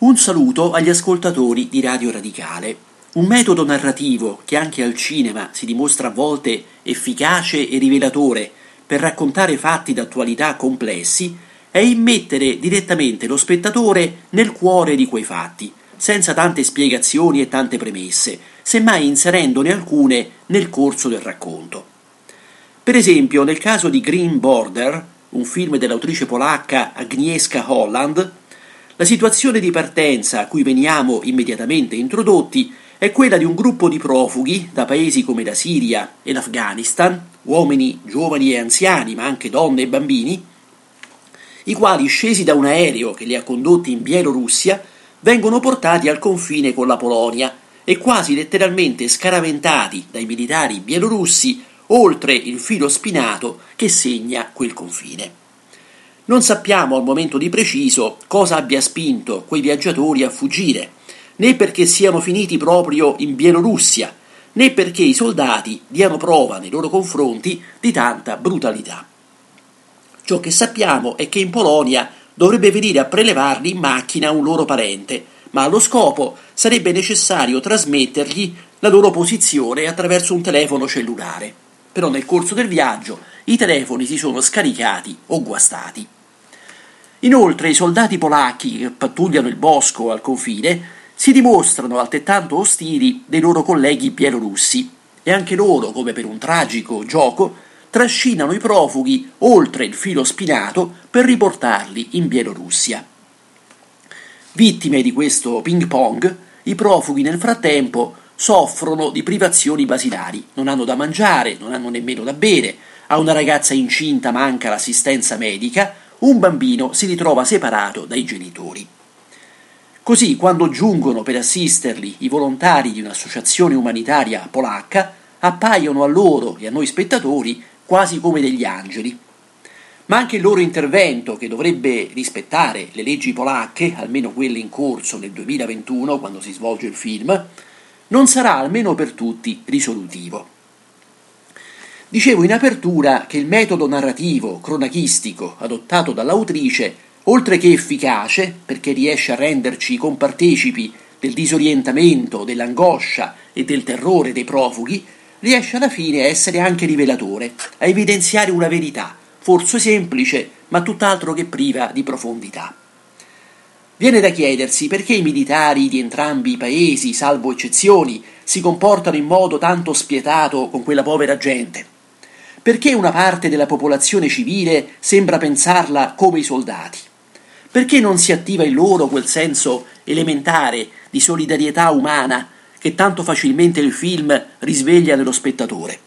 Un saluto agli ascoltatori di Radio Radicale. Un metodo narrativo che anche al cinema si dimostra a volte efficace e rivelatore per raccontare fatti d'attualità complessi è immettere direttamente lo spettatore nel cuore di quei fatti, senza tante spiegazioni e tante premesse, semmai inserendone alcune nel corso del racconto. Per esempio, nel caso di Green Border, un film dell'autrice polacca Agnieszka Holland, la situazione di partenza a cui veniamo immediatamente introdotti è quella di un gruppo di profughi da paesi come la Siria e l'Afghanistan, uomini giovani e anziani, ma anche donne e bambini, i quali, scesi da un aereo che li ha condotti in Bielorussia, vengono portati al confine con la Polonia e quasi letteralmente scaraventati dai militari bielorussi oltre il filo spinato che segna quel confine. Non sappiamo al momento di preciso cosa abbia spinto quei viaggiatori a fuggire, né perché siano finiti proprio in Bielorussia, né perché i soldati diano prova nei loro confronti di tanta brutalità. Ciò che sappiamo è che in Polonia dovrebbe venire a prelevarli in macchina un loro parente, ma allo scopo sarebbe necessario trasmettergli la loro posizione attraverso un telefono cellulare. Però nel corso del viaggio i telefoni si sono scaricati o guastati. Inoltre i soldati polacchi che pattugliano il bosco al confine si dimostrano altrettanto ostili dei loro colleghi bielorussi. E anche loro, come per un tragico gioco, trascinano i profughi oltre il filo spinato per riportarli in Bielorussia. Vittime di questo ping pong, i profughi nel frattempo soffrono di privazioni basilari, non hanno da mangiare, non hanno nemmeno da bere, a una ragazza incinta manca l'assistenza medica, un bambino si ritrova separato dai genitori. Così, quando giungono per assisterli i volontari di un'associazione umanitaria polacca, appaiono a loro e a noi spettatori quasi come degli angeli. Ma anche il loro intervento, che dovrebbe rispettare le leggi polacche, almeno quelle in corso nel 2021, quando si svolge il film, non sarà almeno per tutti risolutivo. Dicevo in apertura che il metodo narrativo cronachistico adottato dall'autrice, oltre che efficace, perché riesce a renderci compartecipi del disorientamento, dell'angoscia e del terrore dei profughi, riesce alla fine a essere anche rivelatore, a evidenziare una verità, forse semplice, ma tutt'altro che priva di profondità. Viene da chiedersi perché i militari di entrambi i paesi, salvo eccezioni, si comportano in modo tanto spietato con quella povera gente. Perché una parte della popolazione civile sembra pensarla come i soldati? Perché non si attiva in loro quel senso elementare di solidarietà umana che tanto facilmente il film risveglia nello spettatore?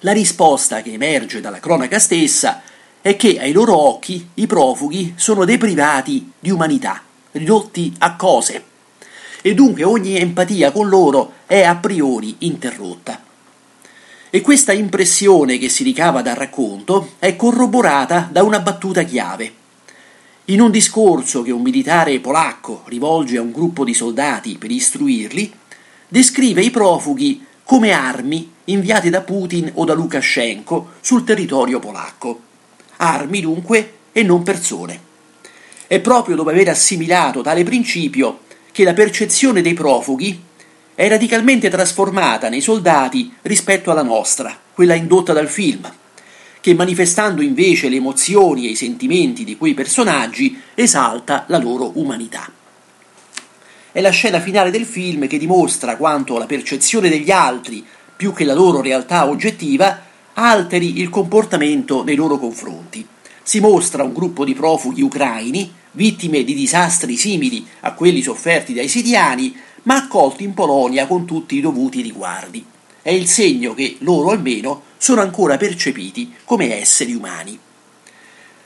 La risposta che emerge dalla cronaca stessa è che ai loro occhi i profughi sono deprivati di umanità, ridotti a cose, e dunque ogni empatia con loro è a priori interrotta. E questa impressione che si ricava dal racconto è corroborata da una battuta chiave. In un discorso che un militare polacco rivolge a un gruppo di soldati per istruirli, descrive i profughi come armi inviate da Putin o da Lukashenko sul territorio polacco. Armi dunque e non persone. È proprio dopo aver assimilato tale principio che la percezione dei profughi è radicalmente trasformata nei soldati rispetto alla nostra, quella indotta dal film, che manifestando invece le emozioni e i sentimenti di quei personaggi esalta la loro umanità. È la scena finale del film che dimostra quanto la percezione degli altri, più che la loro realtà oggettiva, alteri il comportamento nei loro confronti. Si mostra un gruppo di profughi ucraini, vittime di disastri simili a quelli sofferti dai siriani, ma accolti in Polonia con tutti i dovuti riguardi. È il segno che loro almeno sono ancora percepiti come esseri umani.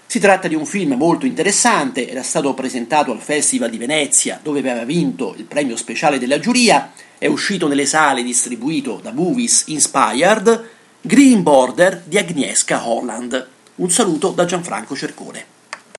Si tratta di un film molto interessante, era stato presentato al Festival di Venezia dove aveva vinto il premio speciale della giuria, è uscito nelle sale distribuito da Movies Inspired, Green Border di Agnieszka Holland. Un saluto da Gianfranco Cercone.